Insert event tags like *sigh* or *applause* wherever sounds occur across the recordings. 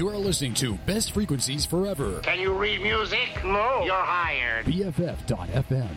You are listening to Best Frequencies Forever. Can you read music? No. You're hired. BFF.FM.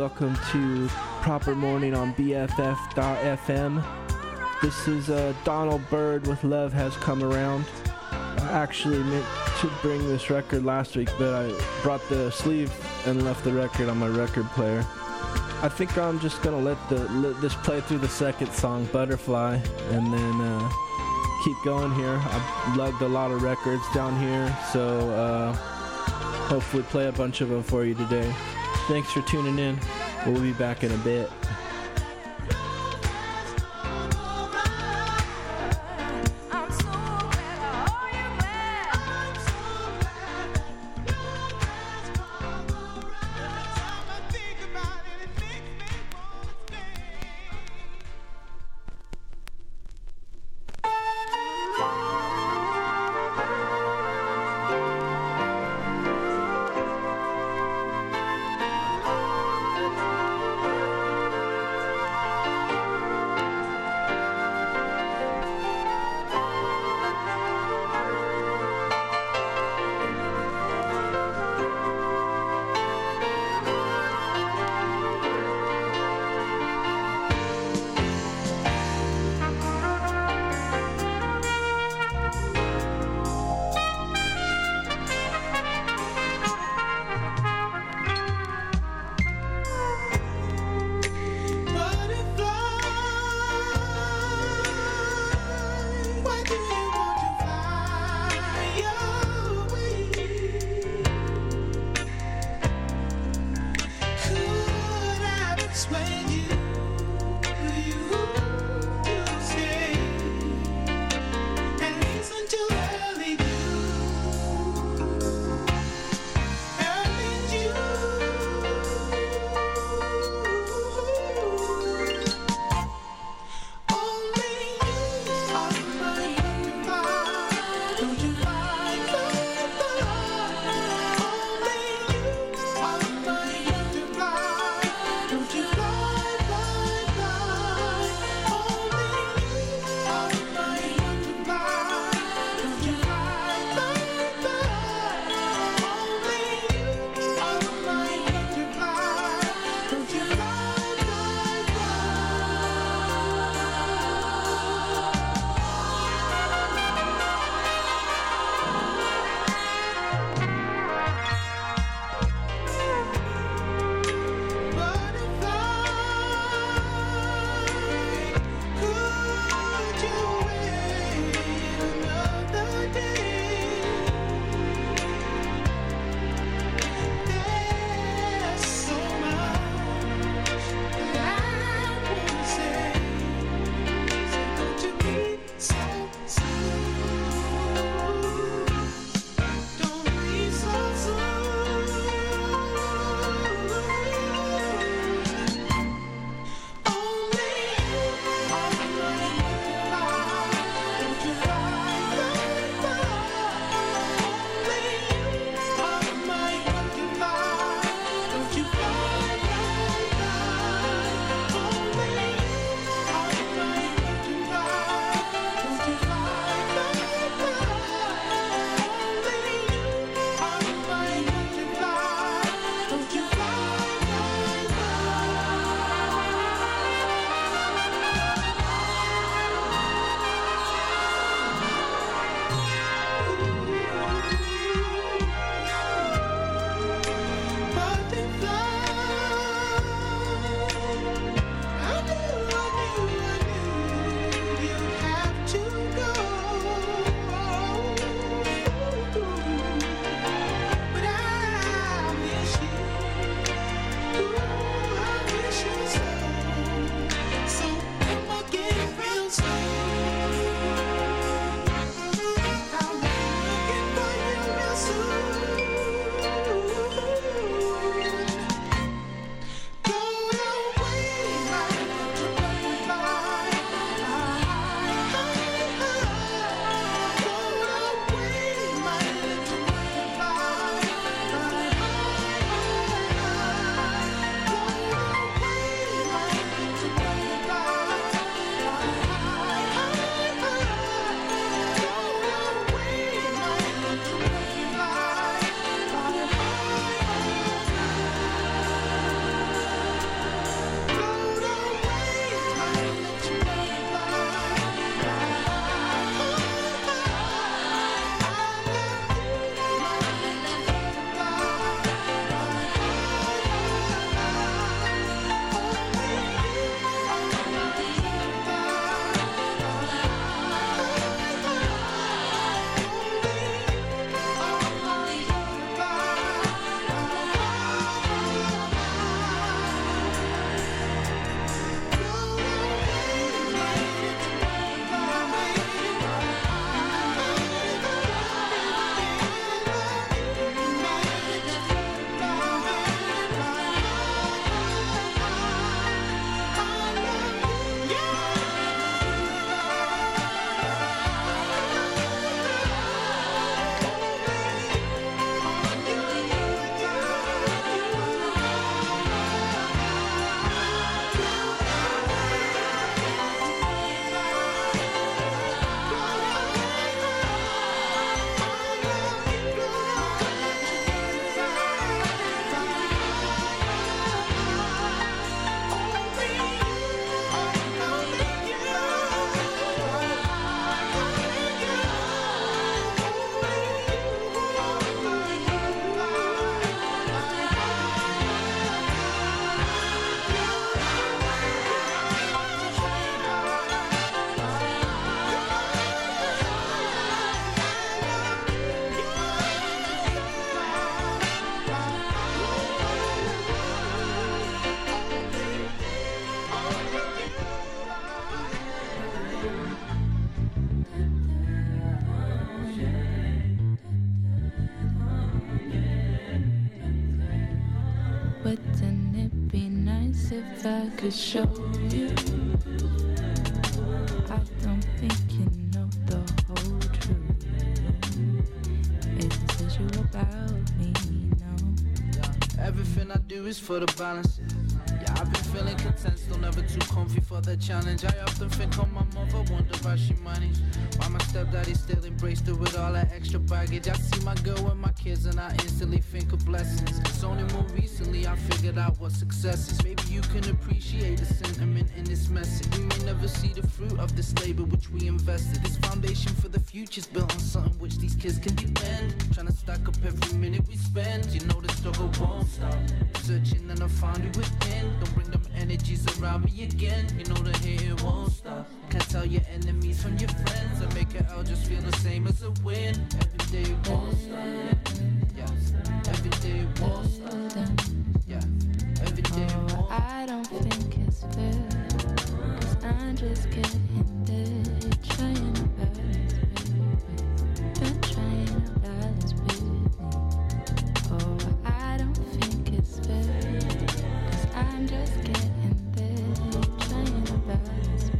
Welcome to Proper Morning on BFF.FM. This is uh, Donald Byrd with Love Has Come Around. I actually meant to bring this record last week, but I brought the sleeve and left the record on my record player. I think I'm just gonna let the let this play through the second song, Butterfly, and then uh, keep going here. I've lugged a lot of records down here, so uh, hopefully play a bunch of them for you today. Thanks for tuning in. We'll be back in a bit. Could show you? I don't think you know the whole truth. It says you about me, no. Everything I do is for the balance. Yeah, I've been feeling content, still never too comfy for the challenge. I often think on my mother, wonder how she managed. Why my stepdaddy still embraced her with all that extra baggage. I see my girl and my kids, and I instantly think of blessings. It's only more recently I figured out what success is. You can appreciate the sentiment in this message. We may never see the fruit of this labor which we invested. This foundation for the future's built on something which these kids can depend. Trying to stack up every minute we spend. You know the struggle won't stop. Searching and I found you within. Don't bring them energies around me again. You know the hate won't stop. Can't tell your enemies from your friends. I make it all just feel the same as a win. Every day won't stop. Yeah. Every day won't stop. I don't think it's fair. Cause I'm just getting there. Trying to balance. Been trying to balance. Oh, I don't think it's fair. Cause I'm just getting there. Trying to balance.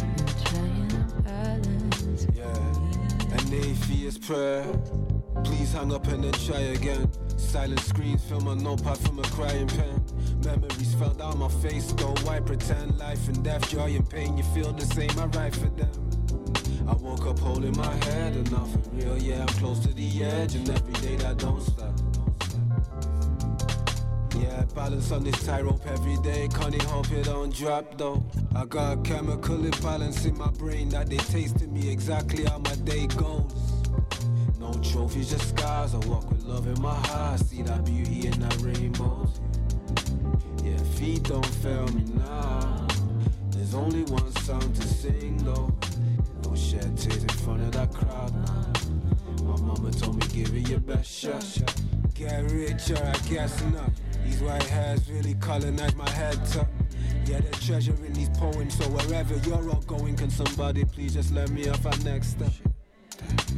I'm trying to balance, Yeah, an atheist prayer. Please hang up and then try again. Silent screens, film a notepad from a crying pen. Memories fell down my face, why pretend? Life and death, joy and pain, you feel the same, I write for them. I woke up holding my head, and now for real, yeah, I'm close to the edge, and every day that don't stop. Yeah, balance on this tightrope every day. Can't hope it don't drop though. I got chemical imbalance in my brain that they tasting me exactly how my day goes. No trophies, just scars. I walk with love in my heart. See that beauty in that rainbows. Feet don't fail me now. There's only one song to sing though. Don't shed tears in front of that crowd now. My mama told me give it your best shot. Get richer, I guess not. These white hairs really colonize my head top. Yeah, there's treasure in these poems, so wherever you're all going, can somebody please just let me off our next step?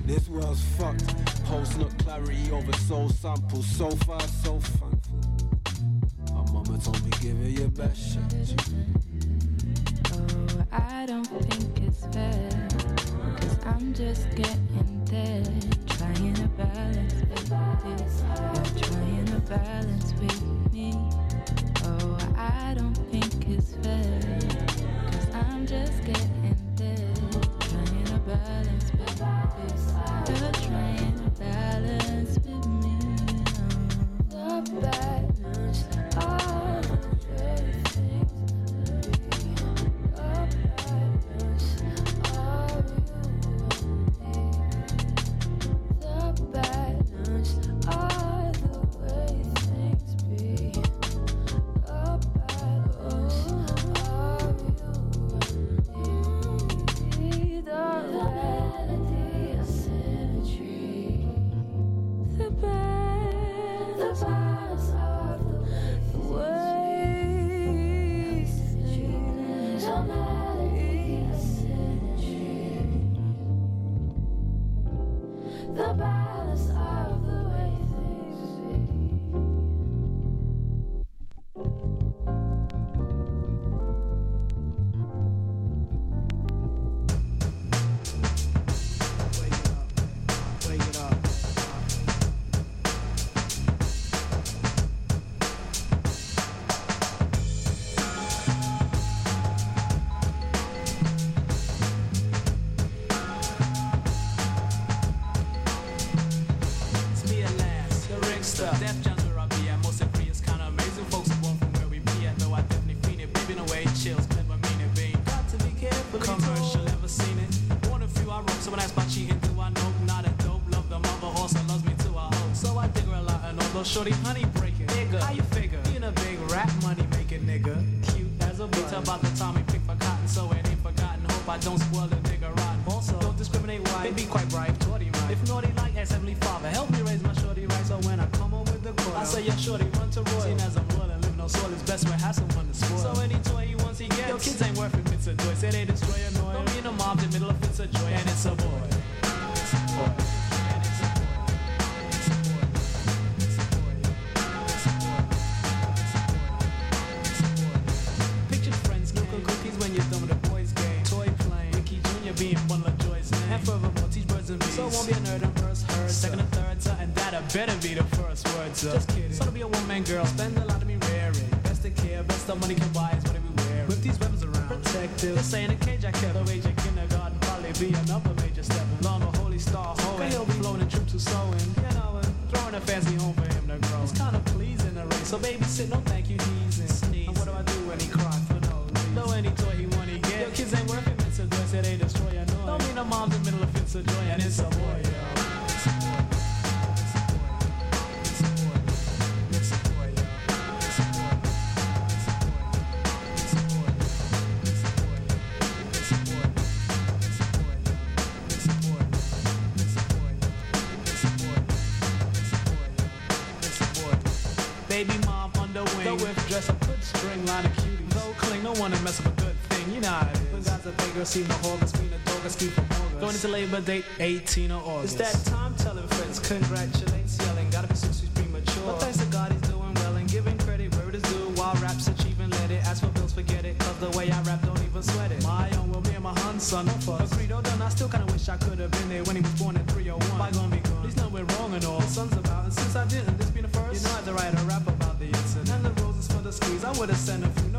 This world's fucked. Post not clarity over soul samples. So far, so thankful. Mama told me give it your best shot. Oh, I don't think it's fair. Cause I'm just getting there. Trying to balance with this. You're trying to balance with me. Oh, I don't think it's fair. Cause I'm just getting there. Trying to balance I don't spoil the nigga rotten. Also, don't discriminate why. They be quite bright. Shorty right. If naughty like S, Heavenly Father, help me raise my shorty right. So when I come home with the quarter, I say, yo, shorty, run to Roy. Seen as I'm willing, live no soul. It's best when has someone to spoil. So any toy he wants, he gets. Yo, kids ain't worth it, it's a joy. Say they destroy your noise. Don't be in a mob, the middle of it's a joy. And. And. It's a boy. It's a boy. better be the first words so. Just kidding. So to be a one man girl, spend a lot of me raring. Best of care, best of money can buy is what we wear. With these weapons around, protective. Let's say in a cage I kept. The age of kindergarten probably be another major step along the holy star hoeing. He'll be blowing a trip to sewing, you know, and throwing a fancy home for him to grow. It's kind of pleasing the race. So babysit, no thank you, he's in. Sneeze. And what do I do when he cries for no reason? Though any toy he want, he gets. Your kids ain't worth it, Mr. a joy, so they destroy your noise. Don't mean a mom's in the middle of fits of joy, and it's a boy. wanna mess up a good thing, you know how it is. But guys are bigger, see no August, Been a dog, ski from August. Going into Labor Day, 18 of August. It's that time telling friends, congratulates, yelling, gotta be six weeks premature. But thanks to God, he's doing well and giving credit where it is due. While rap's achieving, let it. ask for bills, forget it, cause the way I rap, don't even sweat it. My own will, me and my hun, son, no fuss. But credo done, I still kinda wish I could've been there when he was born in 301. By gonna be gone, he's nowhere wrong and all. The sun's about, and since I didn't, this be the first. You know I had to write a rap about the incident. And the roses for the squeeze, I would've sent a few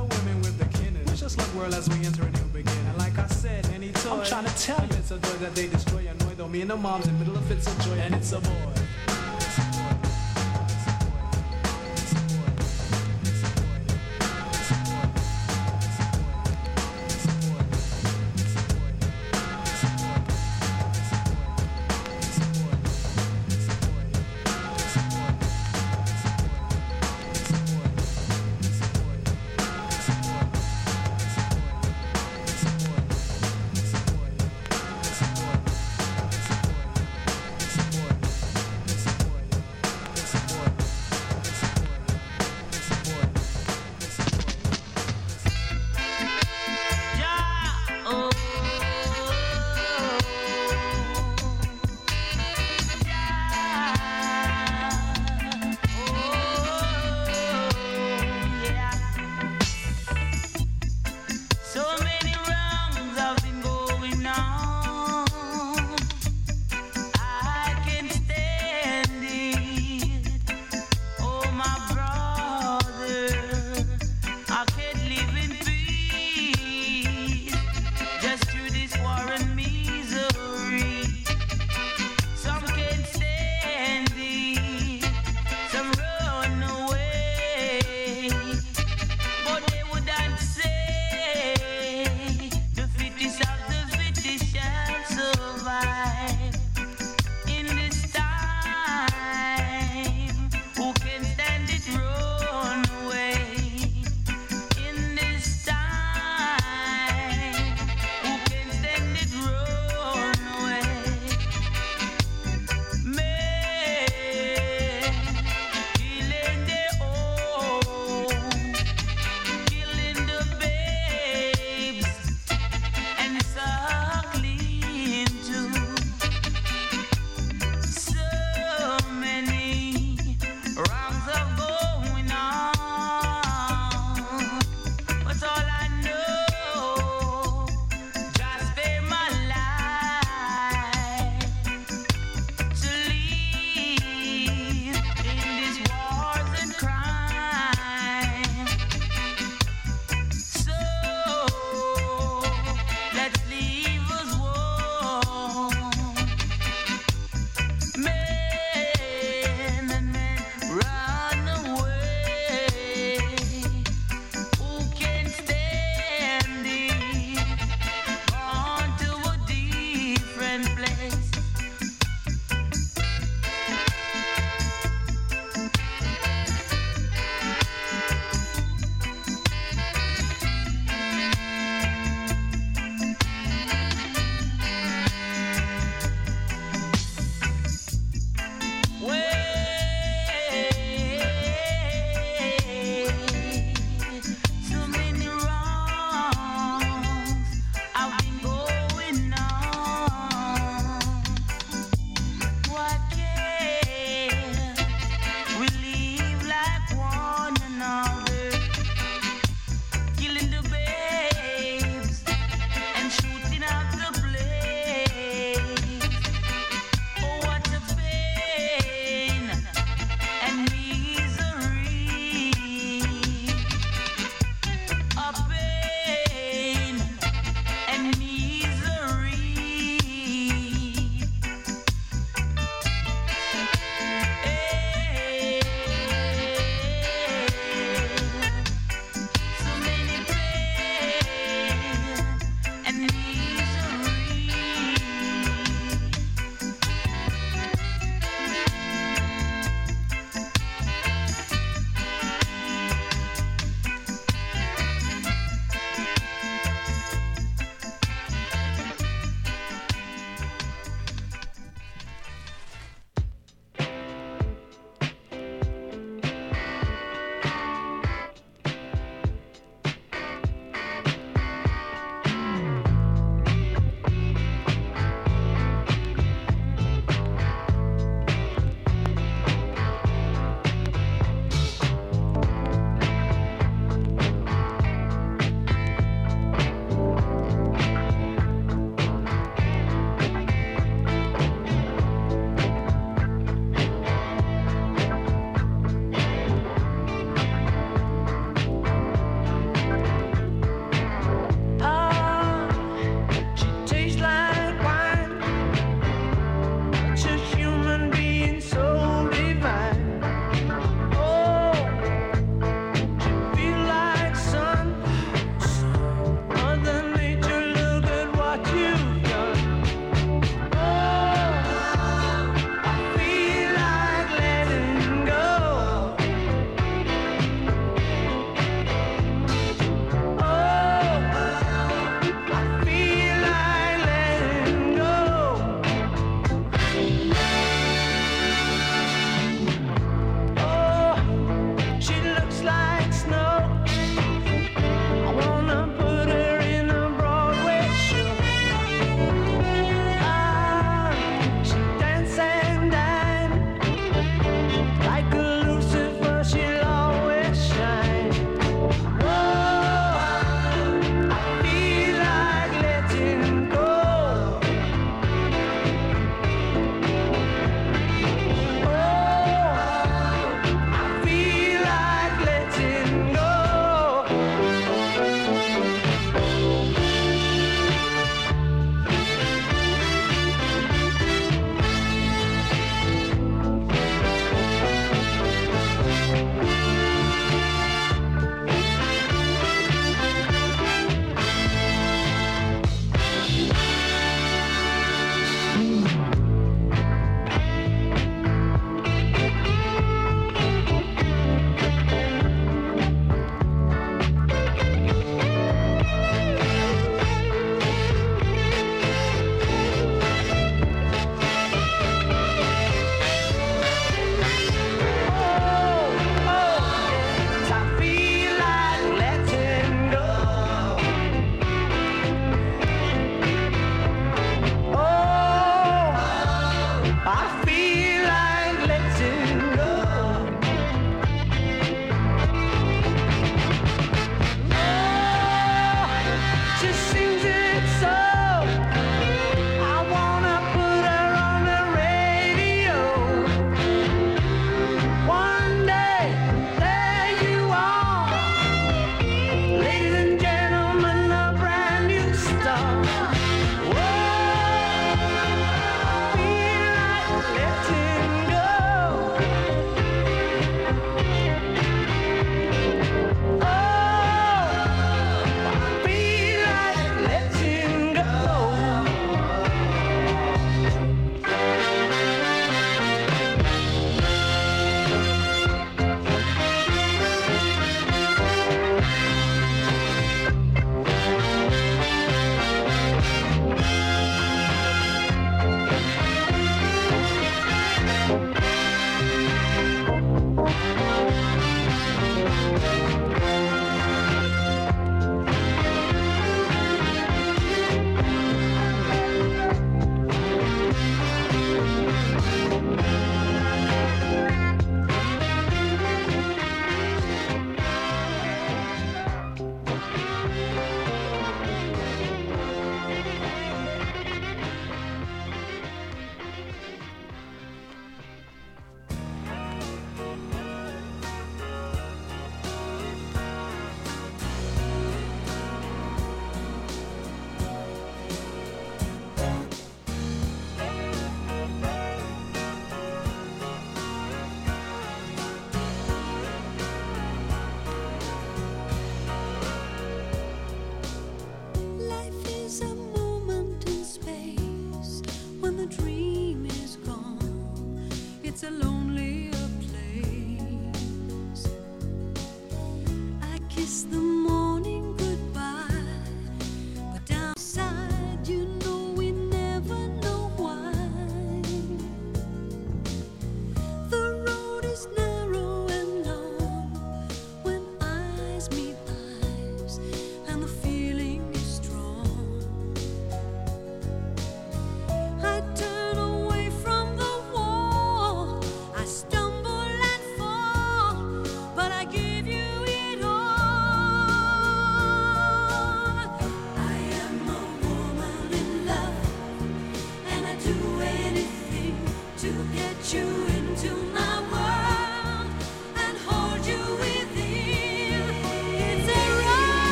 just like world as we enter a new beginning. And like I said, any toy, I'm trying to tell you it's a joy that they destroy. Annoy though me and the moms in the middle of it's a joy, and it's a boy.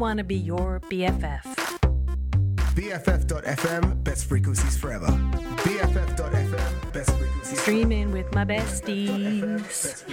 want to be your BFF. BFF.fm, best frequencies forever. BFF.fm, best frequencies. Streaming with my besties.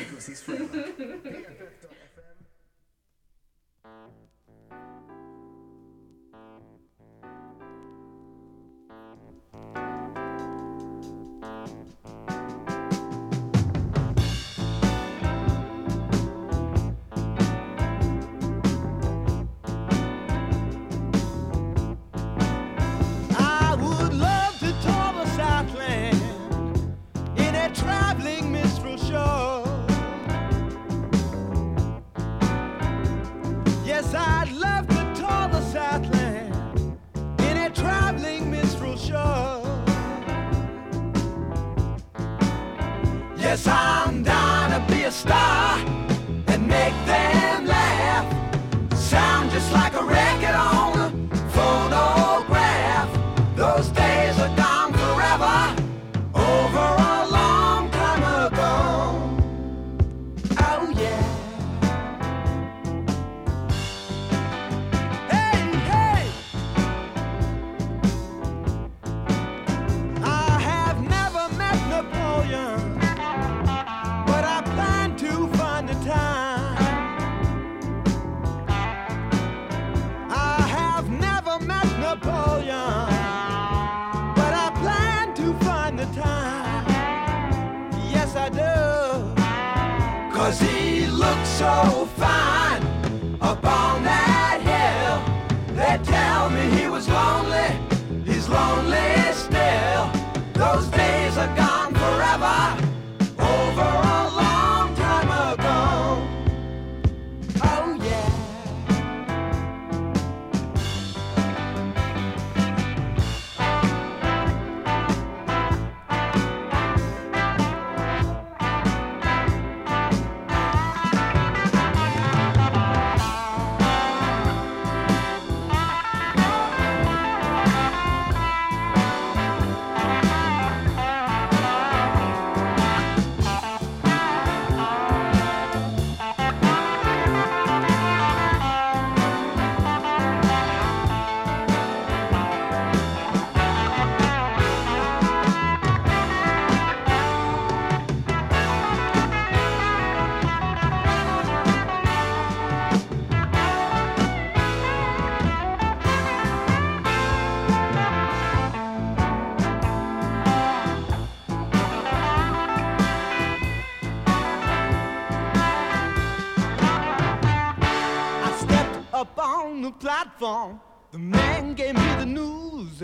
the man gave me the news.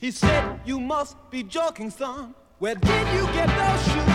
He said, You must be joking, son. Where did you get those shoes?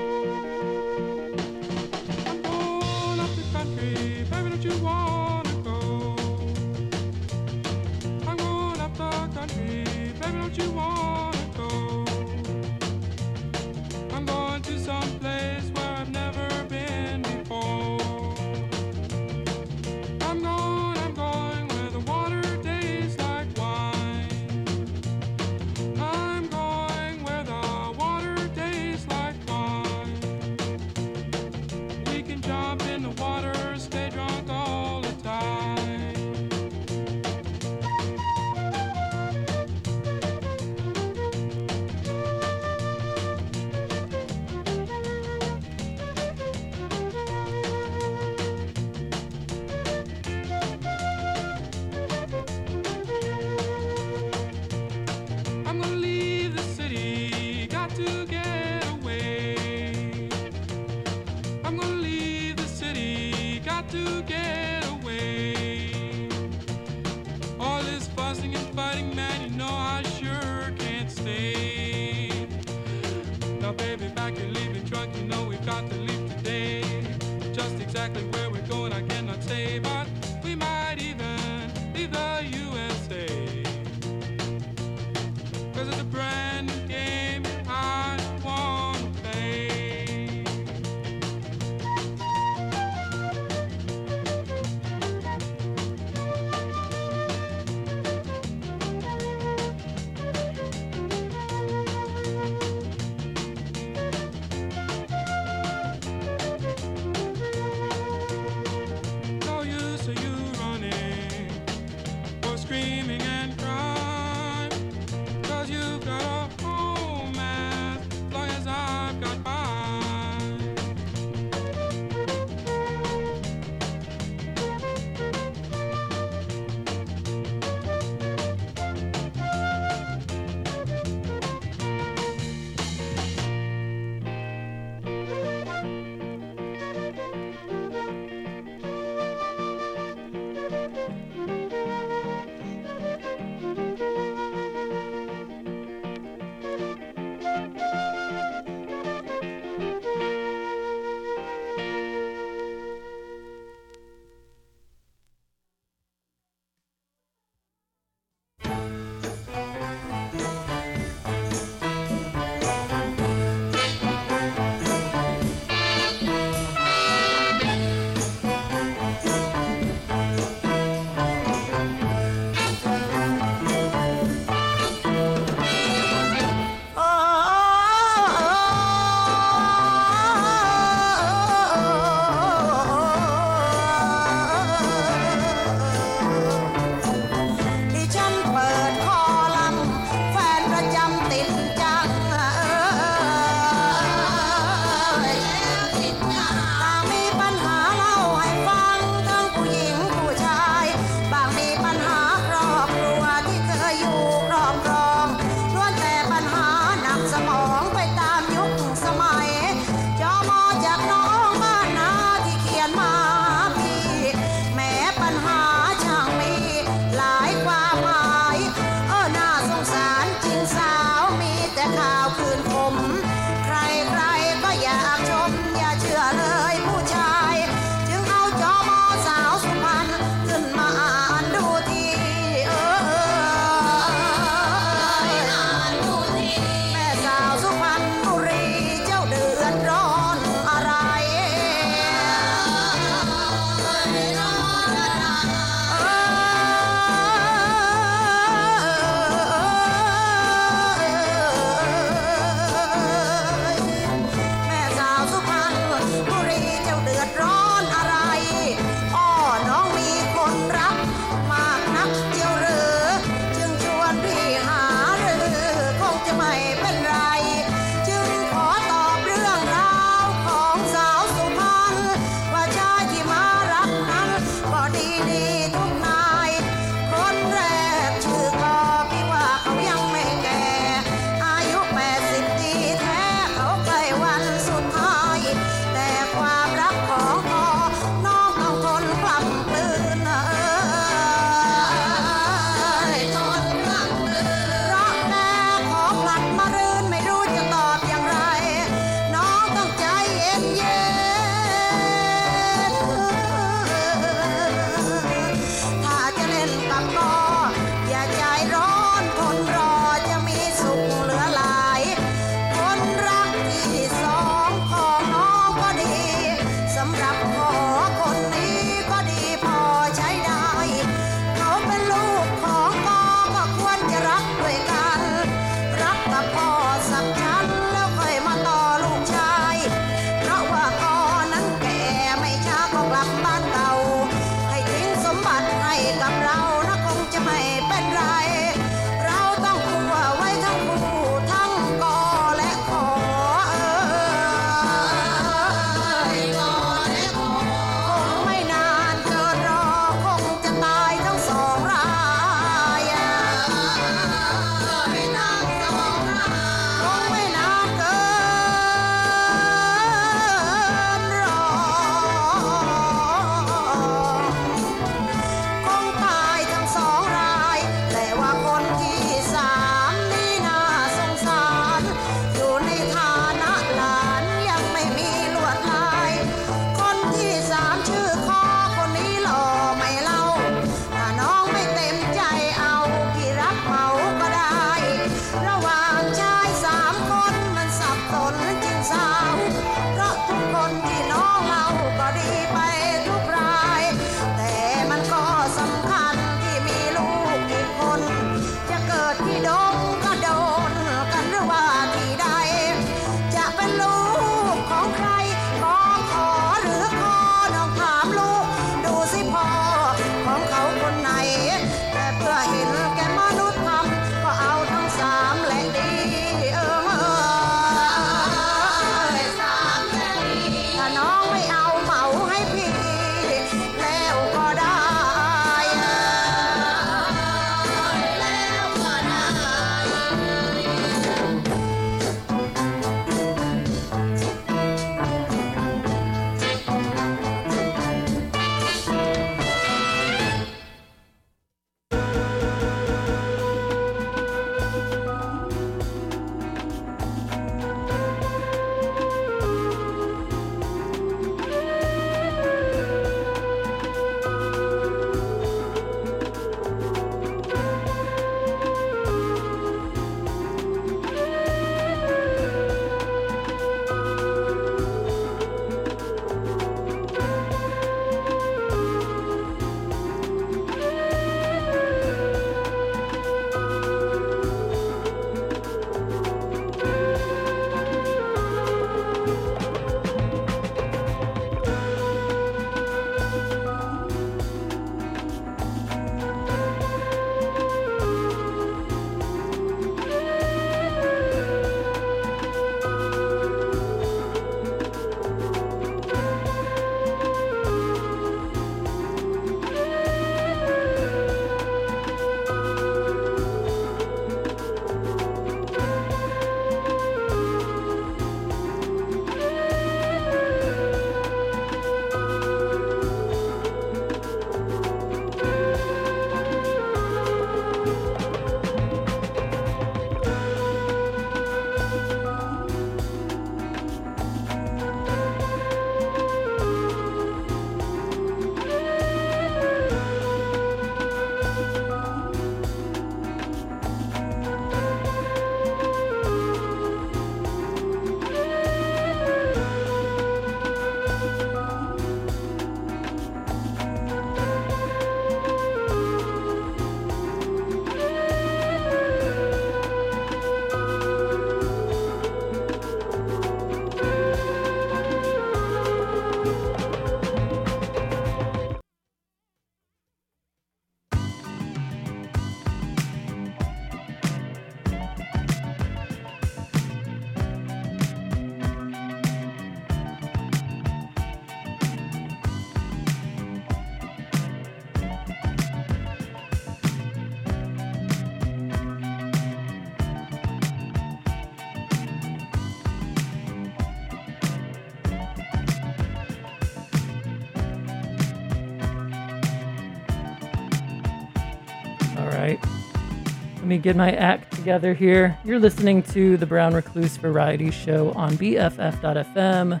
Me get my act together here. You're listening to the Brown Recluse Variety Show on BFF.fm.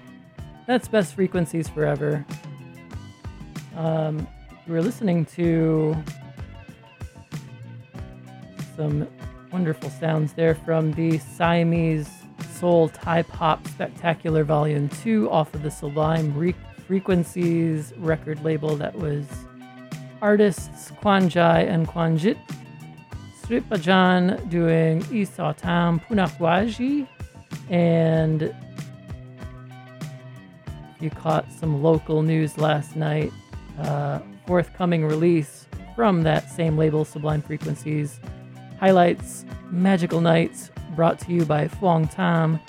That's Best Frequencies Forever. Um, were listening to some wonderful sounds there from the Siamese Soul Thai Pop Spectacular Volume 2 off of the Sublime Re- Frequencies record label that was artists Kwanjai and Kwanjit. Sriprajan doing Isatam Punakwaji. And you caught some local news last night. Uh, forthcoming release from that same label, Sublime Frequencies, highlights Magical Nights, brought to you by Fuang Tam.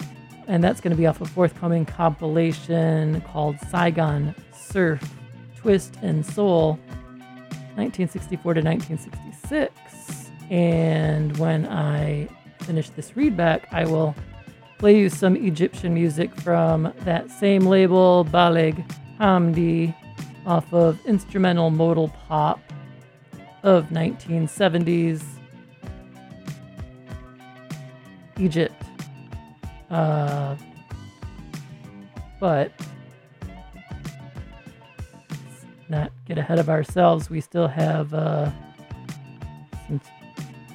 And that's going to be off a forthcoming compilation called Saigon Surf, Twist, and Soul, 1964 to 1966. And when I finish this readback, I will play you some Egyptian music from that same label, Baligh Hamdy, off of Instrumental Modal Pop of 1970s Egypt. Uh, but let's not get ahead of ourselves. We still have uh,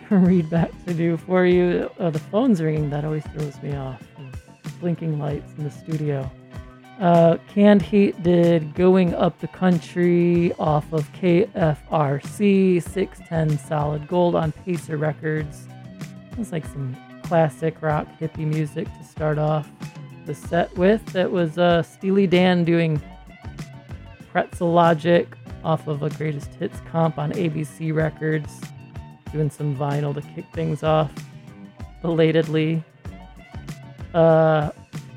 *laughs* readback to do for you. Uh, the phone's ringing. That always throws me off. Blinking lights in the studio. Uh, Canned Heat did Going Up the Country off of KFRC 610 Solid Gold on Pacer Records. It's like some classic rock hippie music to start off the set with. That was uh, Steely Dan doing Pretzel Logic off of a greatest hits comp on ABC Records, doing some vinyl to kick things off belatedly. Uh,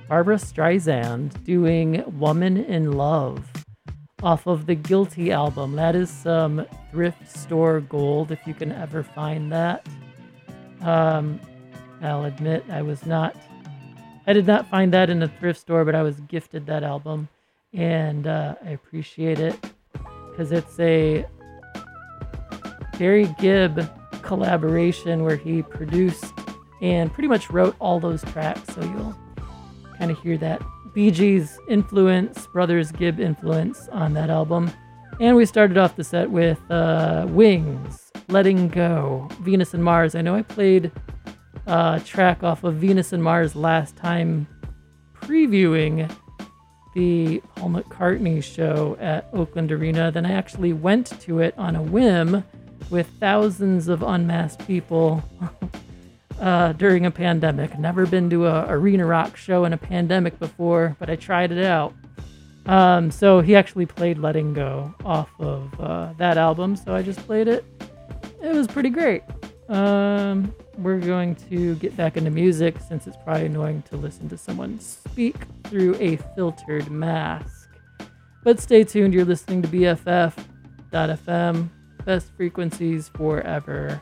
Barbara Streisand doing Woman in Love off of the Guilty album. That is some thrift store gold if you can ever find that. Um, I'll admit I was not, I did not find that in a thrift store, but I was gifted that album and uh, I appreciate it because it's a Barry Gibb collaboration where he produced and pretty much wrote all those tracks. So you'll kind of hear that Bee Gees influence, Brothers Gibb influence on that album. And we started off the set with uh, Wings, Letting Go, Venus and Mars. I know I played a track off of Venus and Mars last time previewing the Paul McCartney show at Oakland Arena. Then I actually went to it on a whim with thousands of unmasked people *laughs* uh, during a pandemic. Never been to a arena rock show in a pandemic before, but I tried it out. Um, so he actually played Letting Go off of uh, that album, so I just played it. It was pretty great. Um, we're going to get back into music since it's probably annoying to listen to someone speak through a filtered mask. But stay tuned, you're listening to BFF.FM, best frequencies forever.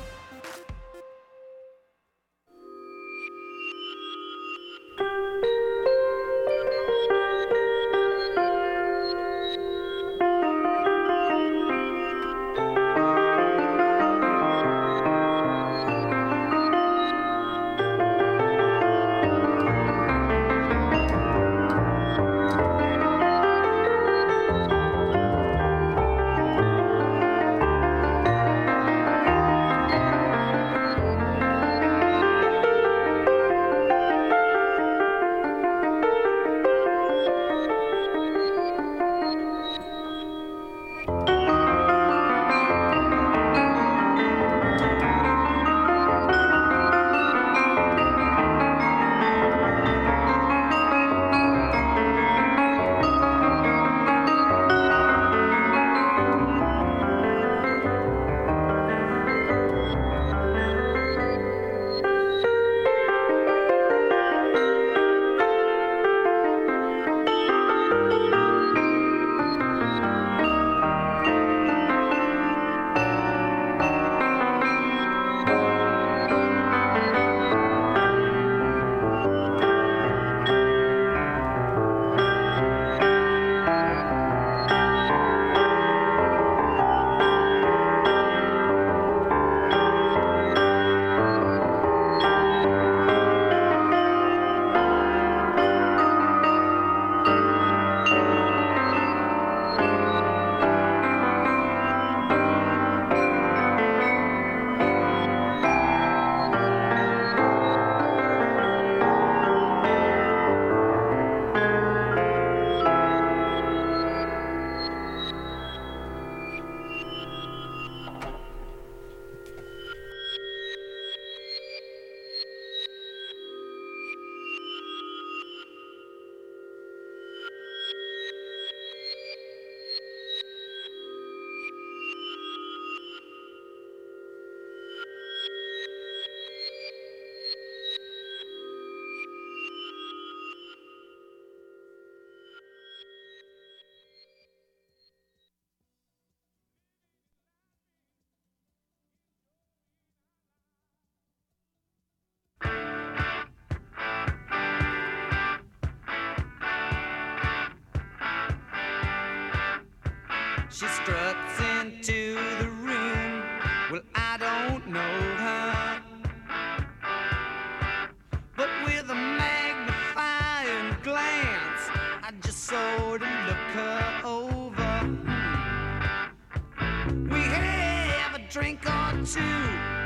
drink or two,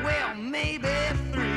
well, maybe three.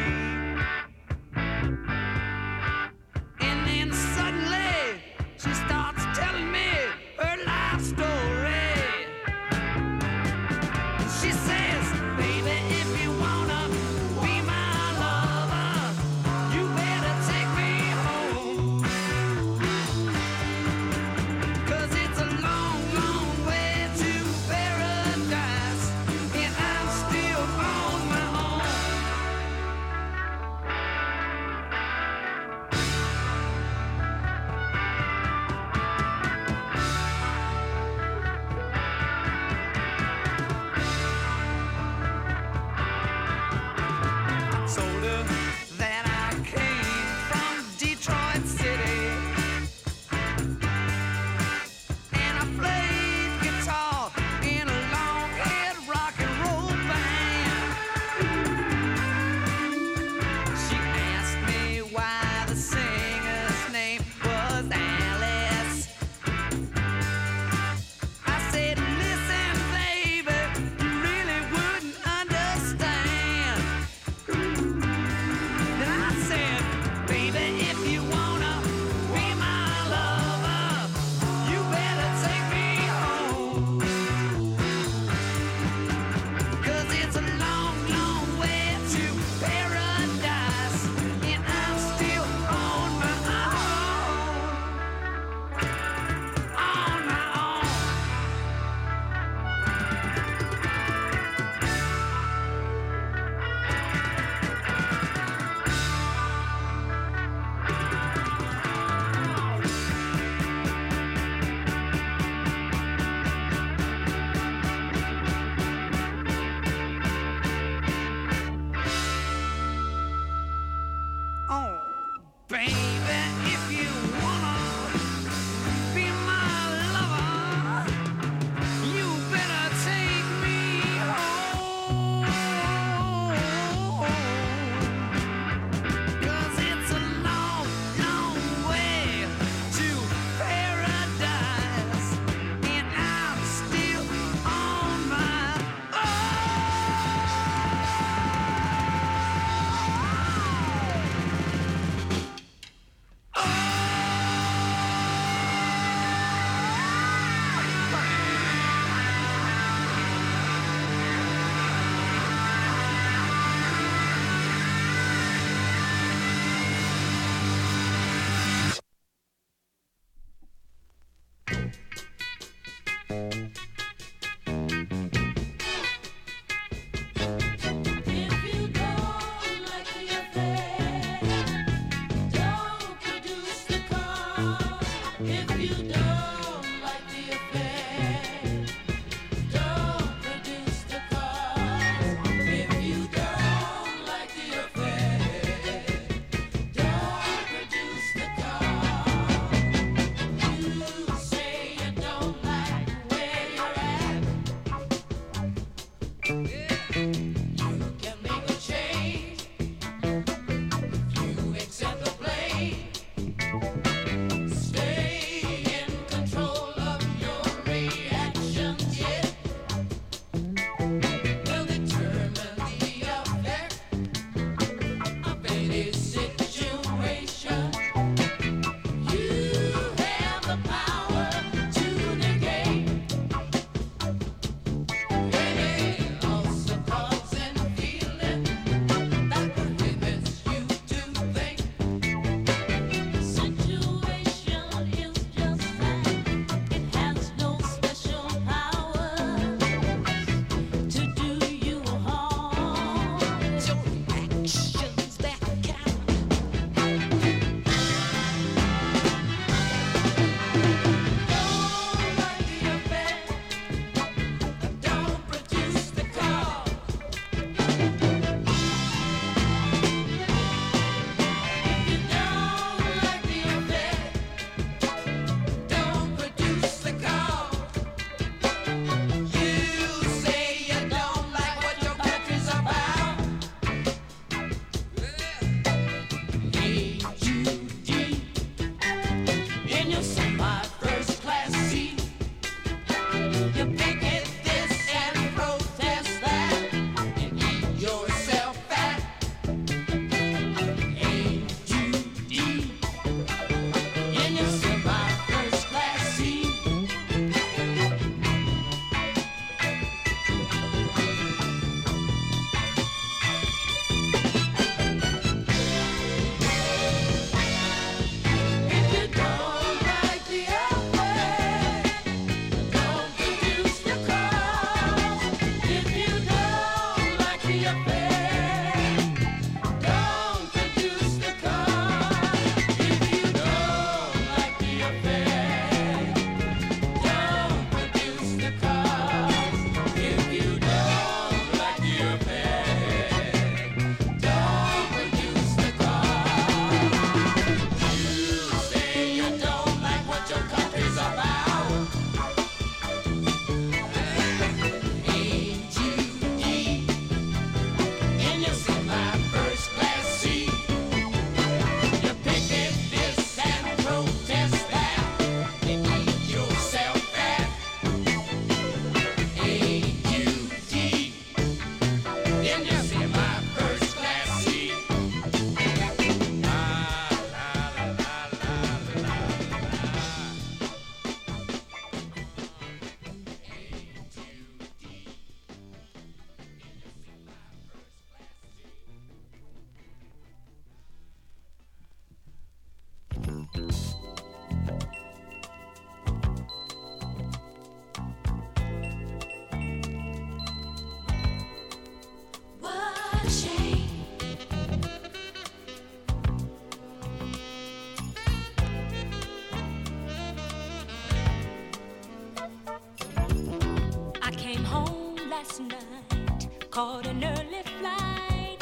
caught an early flight.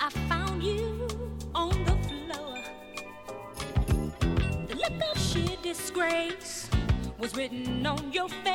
I found you on the floor. The look of sheer disgrace was written on your face.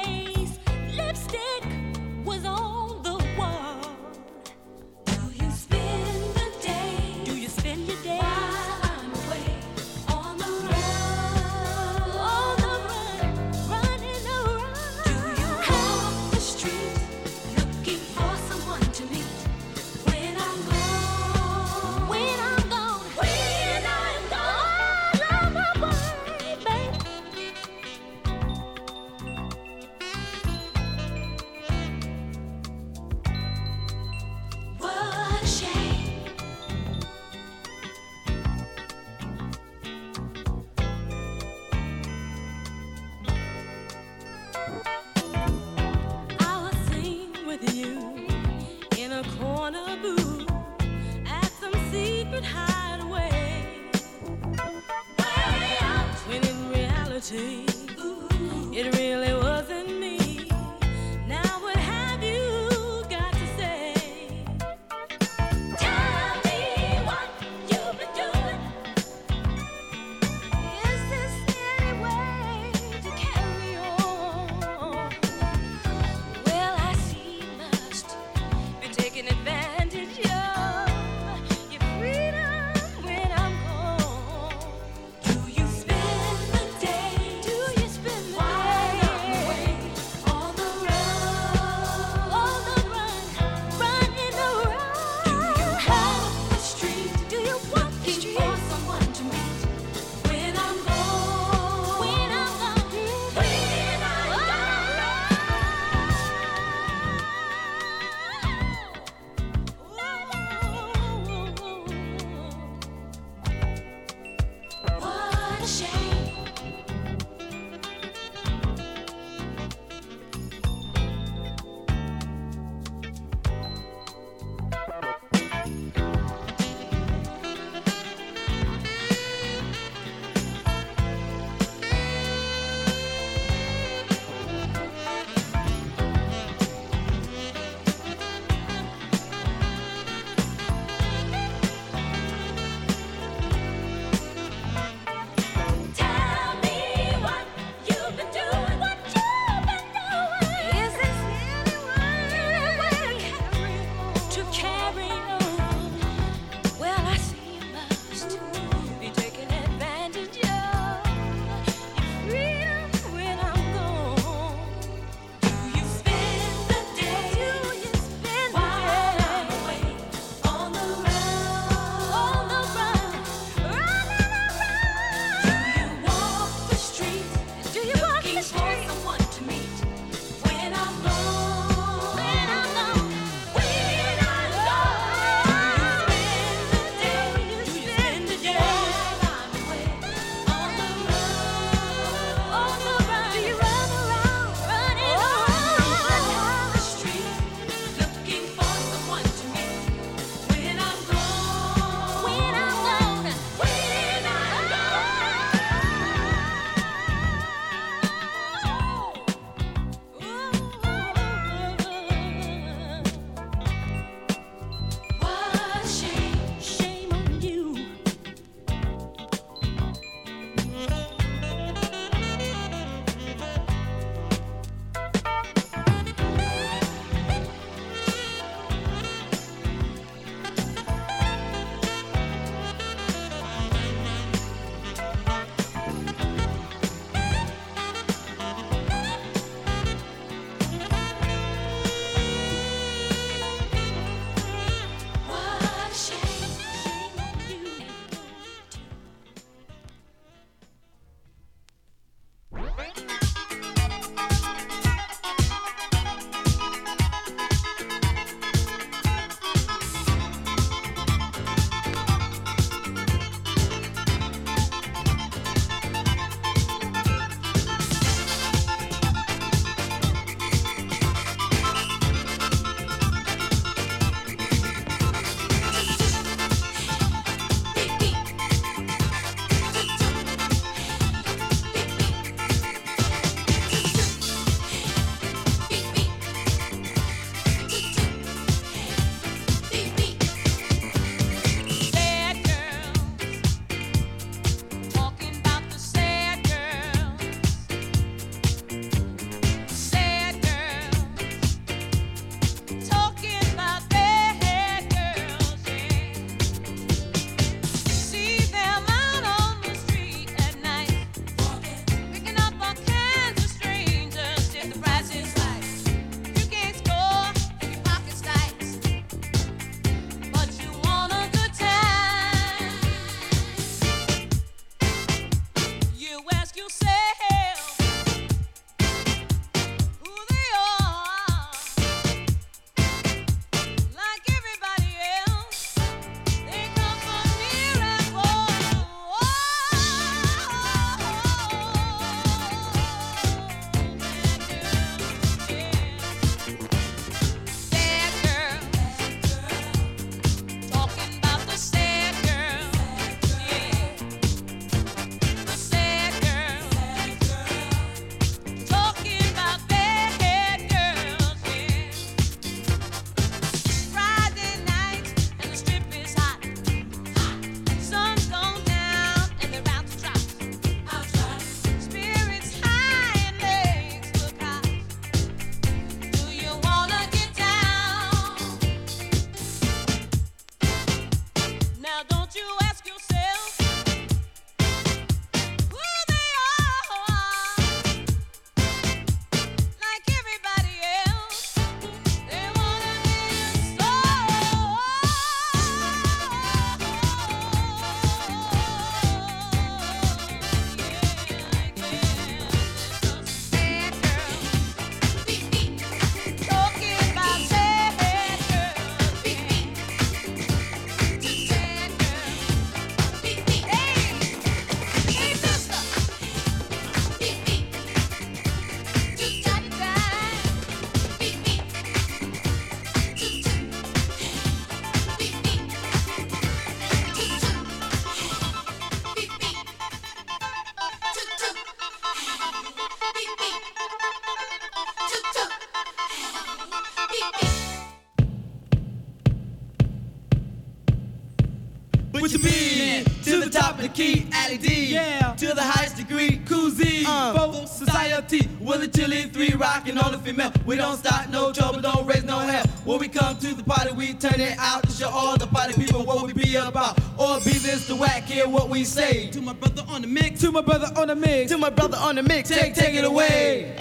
ID. Yeah. To the highest degree, koozie. Uh. Folk society, Willie Chili, three rockin' on the female. We don't start no trouble, don't raise no hell. When we come to the party, we turn it out to show all the party people what we be about. Or be this the whack, hear what we say. To my brother on the mix, to my brother on the mix, to my brother on the mix, take, take it away.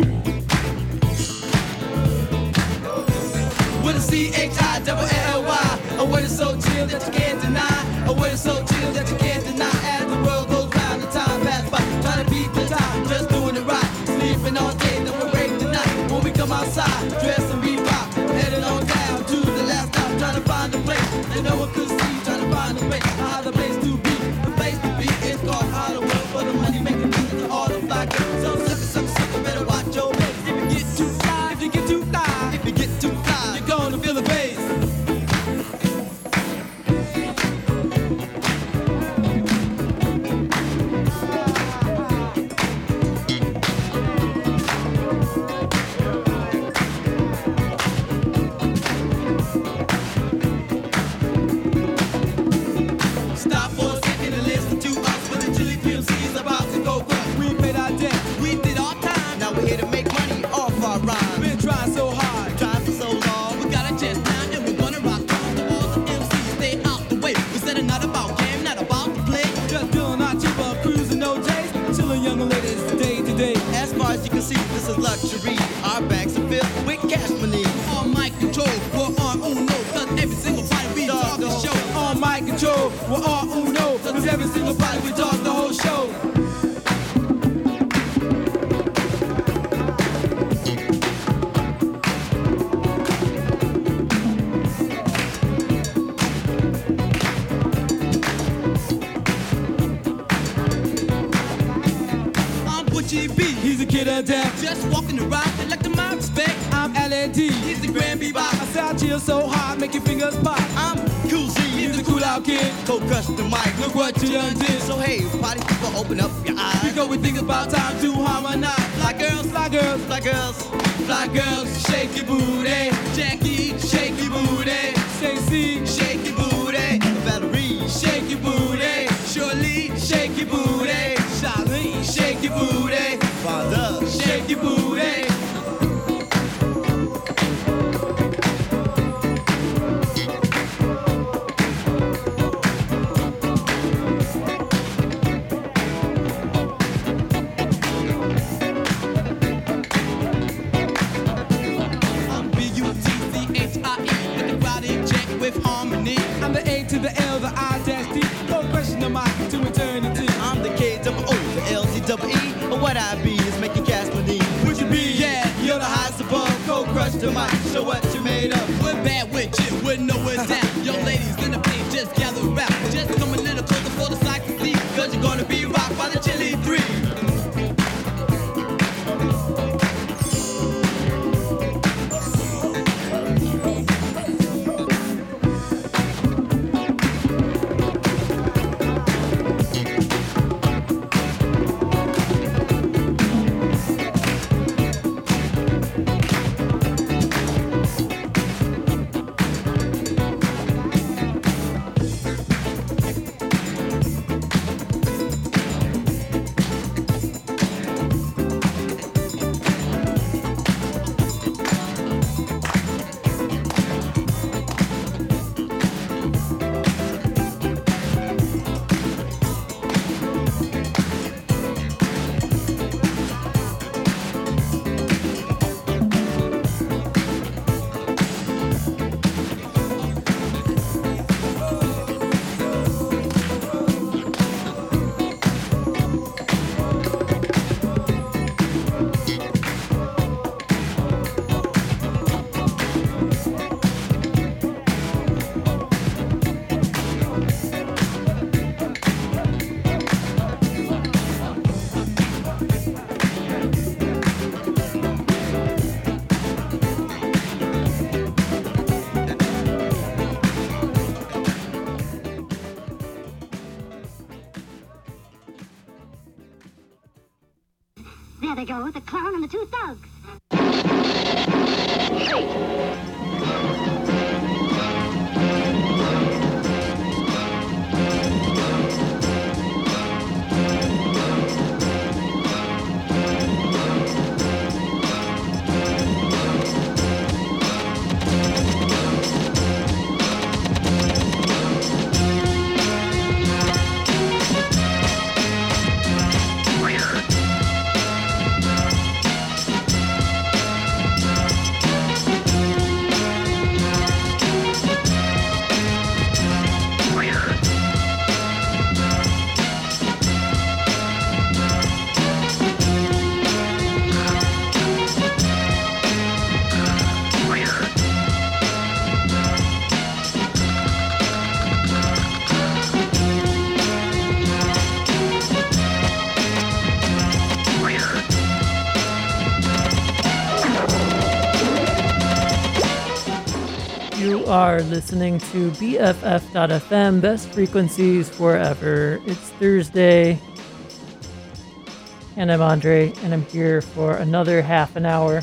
With a C-H-I. about time to harmonize. Fly girls, fly girls, fly girls, fly girls, shake your booty. Are listening to BFF.FM, best frequencies forever. It's Thursday, and I'm Andre, and I'm here for another half an hour.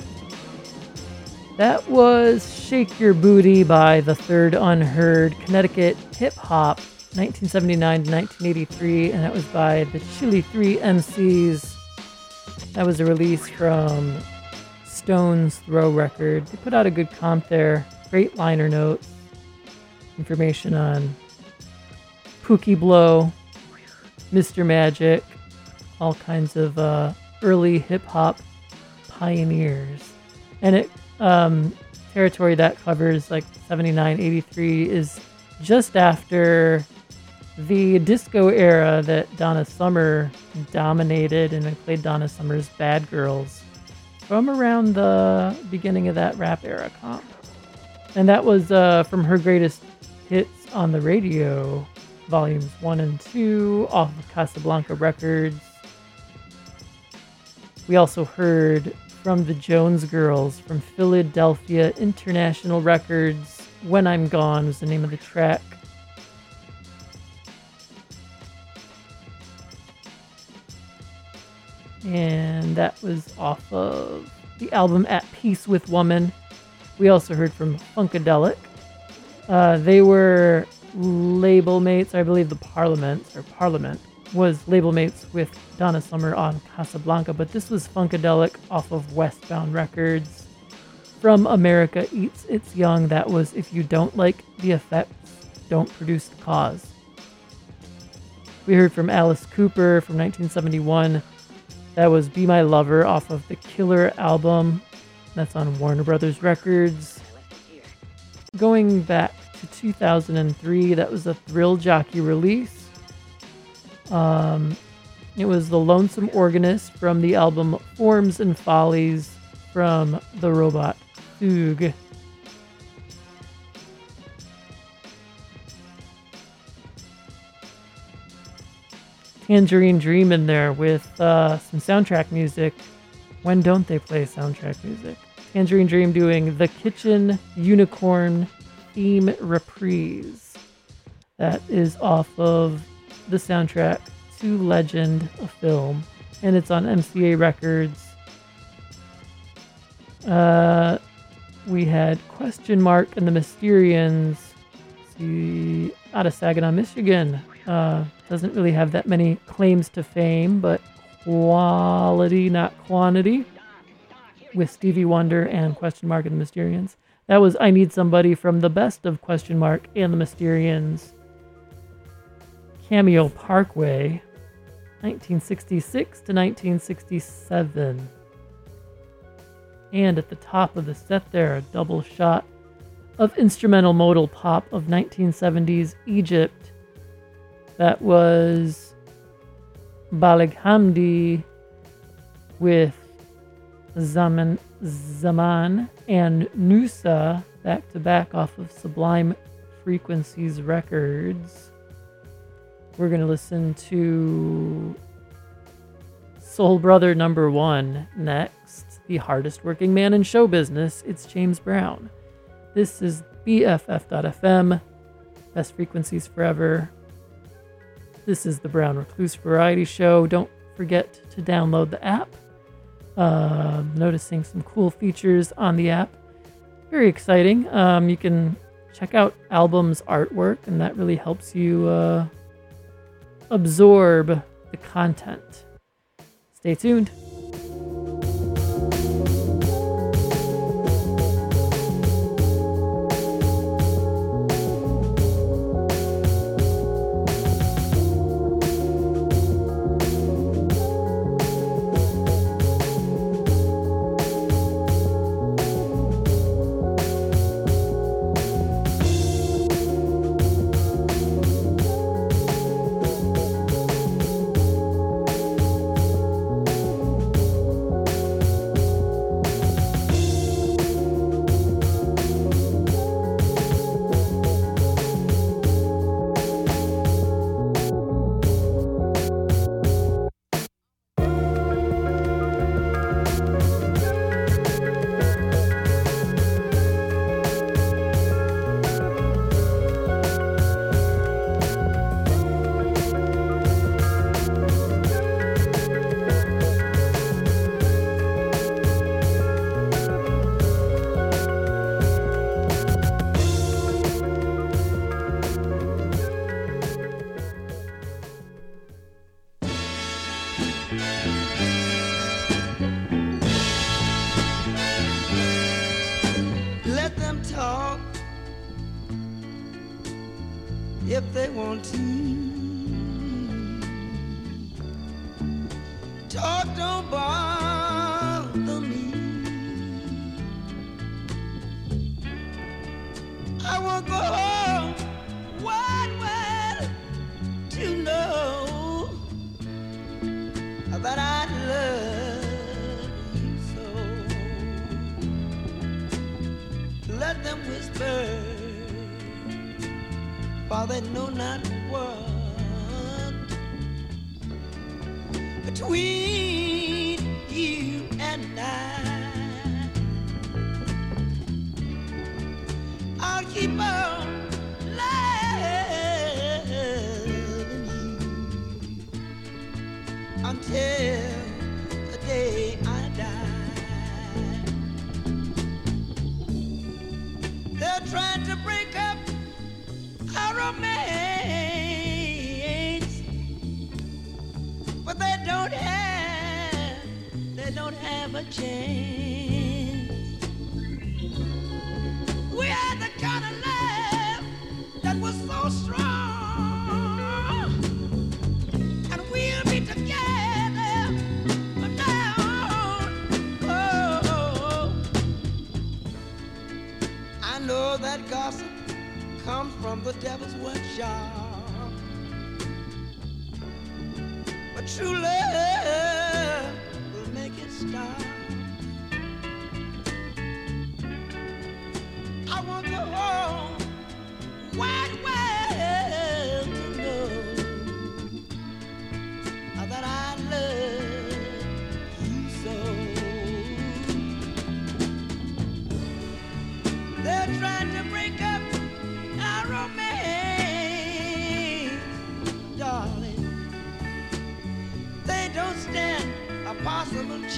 That was Shake Your Booty by The Third Unheard, Connecticut Hip Hop, 1979 to 1983, and that was by the Chili 3 MCs. That was a release from Stones Throw Record. They put out a good comp there. Great liner notes. Information on Pookie Blow, Mr. Magic, all kinds of uh, early hip hop pioneers. And it um, territory that covers like 79, 83 is just after the disco era that Donna Summer dominated, and I played Donna Summer's Bad Girls from around the beginning of that rap era comp. And that was uh, from her greatest hits on the radio, volumes one and two, off of Casablanca Records. We also heard from the Jones Girls from Philadelphia International Records. When I'm Gone was the name of the track. And that was off of the album At Peace with Woman. We also heard from Funkadelic. Uh, they were label mates, I believe the Parliament or Parliament was label mates with Donna Summer on Casablanca, but this was Funkadelic off of Westbound Records. From America Eats Its Young, that was If You Don't Like the Effects, Don't Produce the Cause. We heard from Alice Cooper from 1971. That was Be My Lover off of the Killer album. That's on Warner Brothers Records. Going back to 2003, that was a Thrill Jockey release. Um, it was The Lonesome Organist from the album Forms and Follies from the robot Fugue. Tangerine Dream in there with uh, some soundtrack music. When don't they play soundtrack music? Tangerine Dream doing the Kitchen Unicorn theme reprise. That is off of the soundtrack to Legend, a film, and it's on MCA Records. Uh, we had Question Mark and the Mysterians. See, out of Saginaw, Michigan. Uh, doesn't really have that many claims to fame, but quality, not quantity. With Stevie Wonder and Question Mark and the Mysterians. That was I Need Somebody from the best of Question Mark and the Mysterians. Cameo Parkway, 1966 to 1967. And at the top of the set there, a double shot of instrumental modal pop of 1970s Egypt. That was Baligh Hamdy with Zamane, Zamane and Noussa back to back off of Sublime Frequencies Records. We're going to listen to Soul Brother number one next. The hardest working man in show business. It's James Brown. This is BFF.FM, best frequencies forever. This is the Brown Recluse Variety Show. Don't forget to download the app. Uh, noticing some cool features on the app. Very exciting. Um, you can check out albums artwork, and that really helps you uh, absorb the content. Stay tuned. they know not what. Between have a chance. We had the kind of love that was so strong, and we'll be together from now on. Oh, I know that gossip comes from the devil's workshop, but true love 아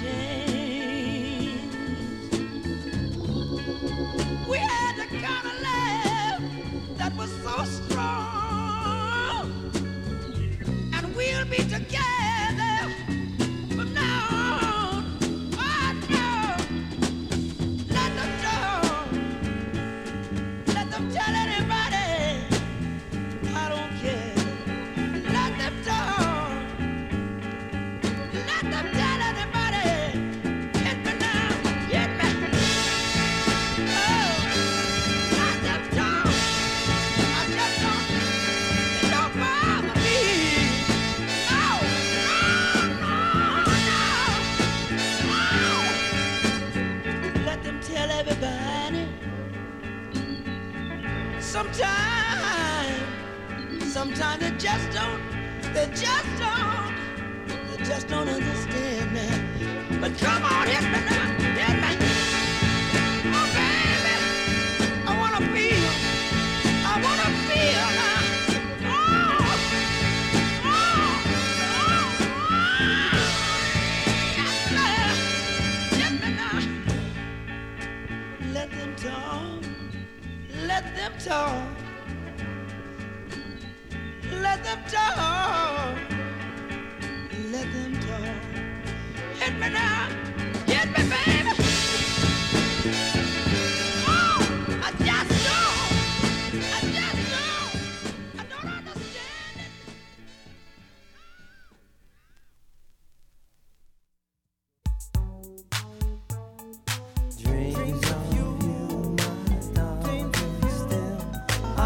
change.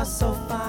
so fine.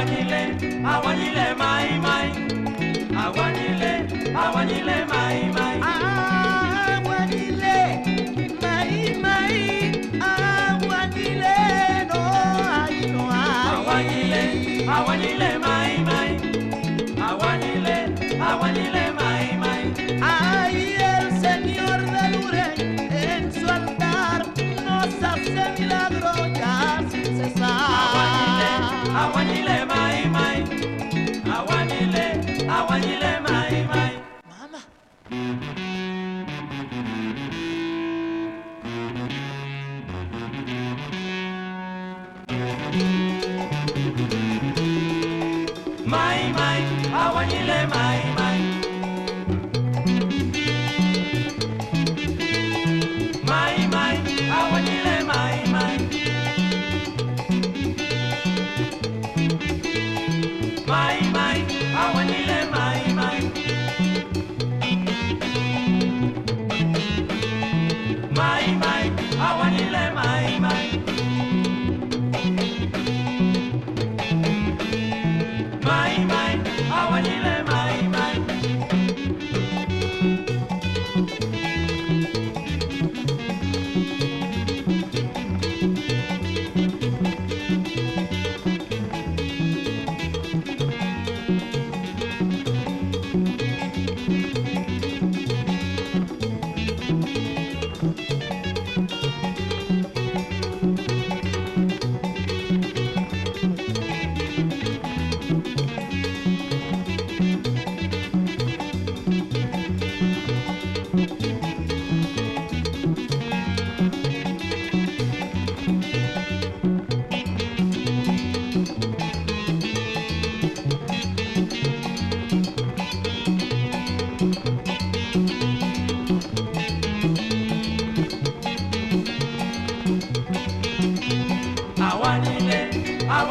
Awanyile awanyile mai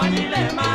awanyile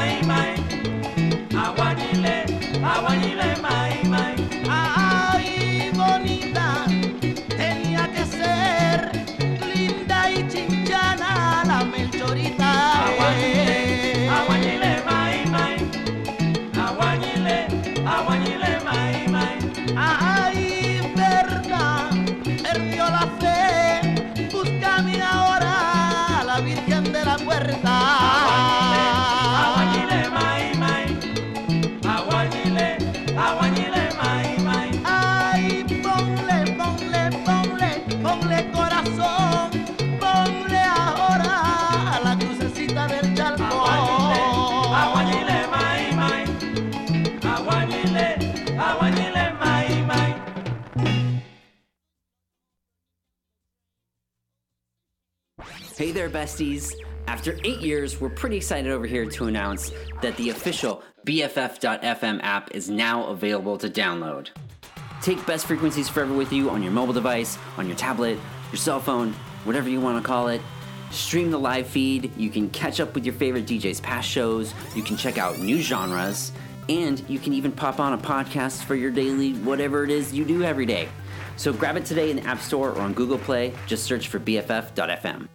there, besties. After eight years, we're pretty excited over here to announce that the official BFF.FM app is now available to download. Take Best Frequencies Forever with you on your mobile device, on your tablet, your cell phone, whatever you want to call it. Stream the live feed. You can catch up with your favorite DJs' past shows. You can check out new genres. And you can even pop on a podcast for your daily whatever it is you do every day. So grab it today in the App Store or on Google Play. Just search for BFF.FM.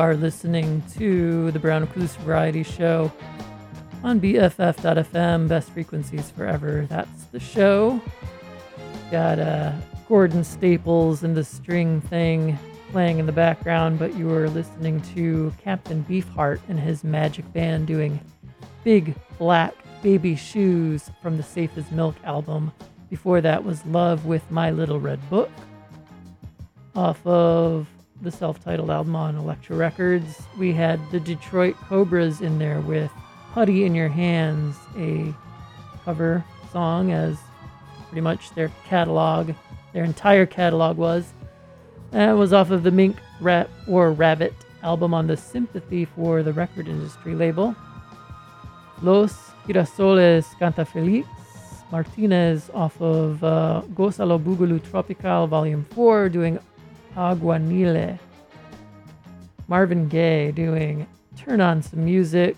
are listening to the Brown Recluse Variety Show on BFF.FM, Best Frequencies Forever. That's the show. Got uh, Gordon Staples and the string thing playing in the background, but you are listening to Captain Beefheart and his magic band doing Big Black Baby Shoes from the Safe as Milk album. Before that was Love with My Little Red Book off of the self titled album on Elektra Records. We had the Detroit Cobras in there with Putty in Your Hands, a cover song, as pretty much their catalog, their entire catalog was. That was off of the Mink Rat or Rabbit album on the Sympathy for the Record Industry label. Los Girasoles Canta Felix Martinez off of uh, Gozalo Boogaloo Tropical Volume 4 doing Aguanile. Marvin Gaye doing Turn On Some Music.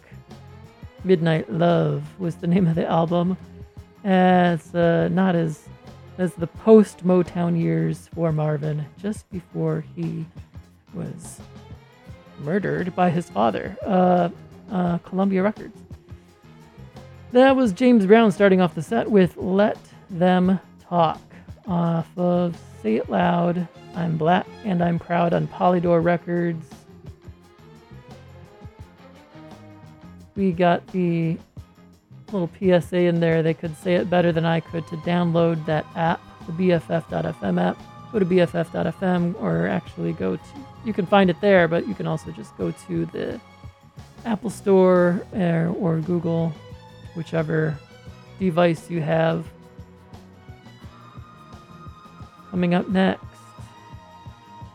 Midnight Love was the name of the album. Uh, it's uh, not as as the post Motown years for Marvin, just before he was murdered by his father, uh, uh, Columbia Records. That was James Brown starting off the set with Let Them Talk off of Say It Loud, I'm Black and I'm Proud on Polydor Records. We got the little PSA in there. They could say it better than I could to download that app, the BFF.FM app. Go to BFF.FM or actually go to, you can find it there, but you can also just go to the Apple Store or, or Google, whichever device you have. Coming up next,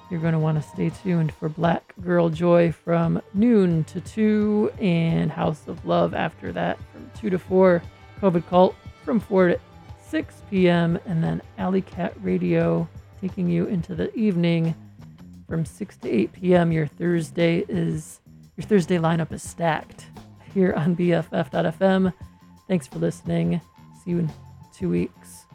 you're going to want to stay tuned for Black Girl Joy from noon to 2 and House of Love after that from 2 to 4. COVID Cult from 4 to 6 p.m. And then Alley Cat Radio taking you into the evening from 6 to 8 p.m. Your Thursday is your Thursday lineup is stacked here on BFF.FM. Thanks for listening. See you in two weeks.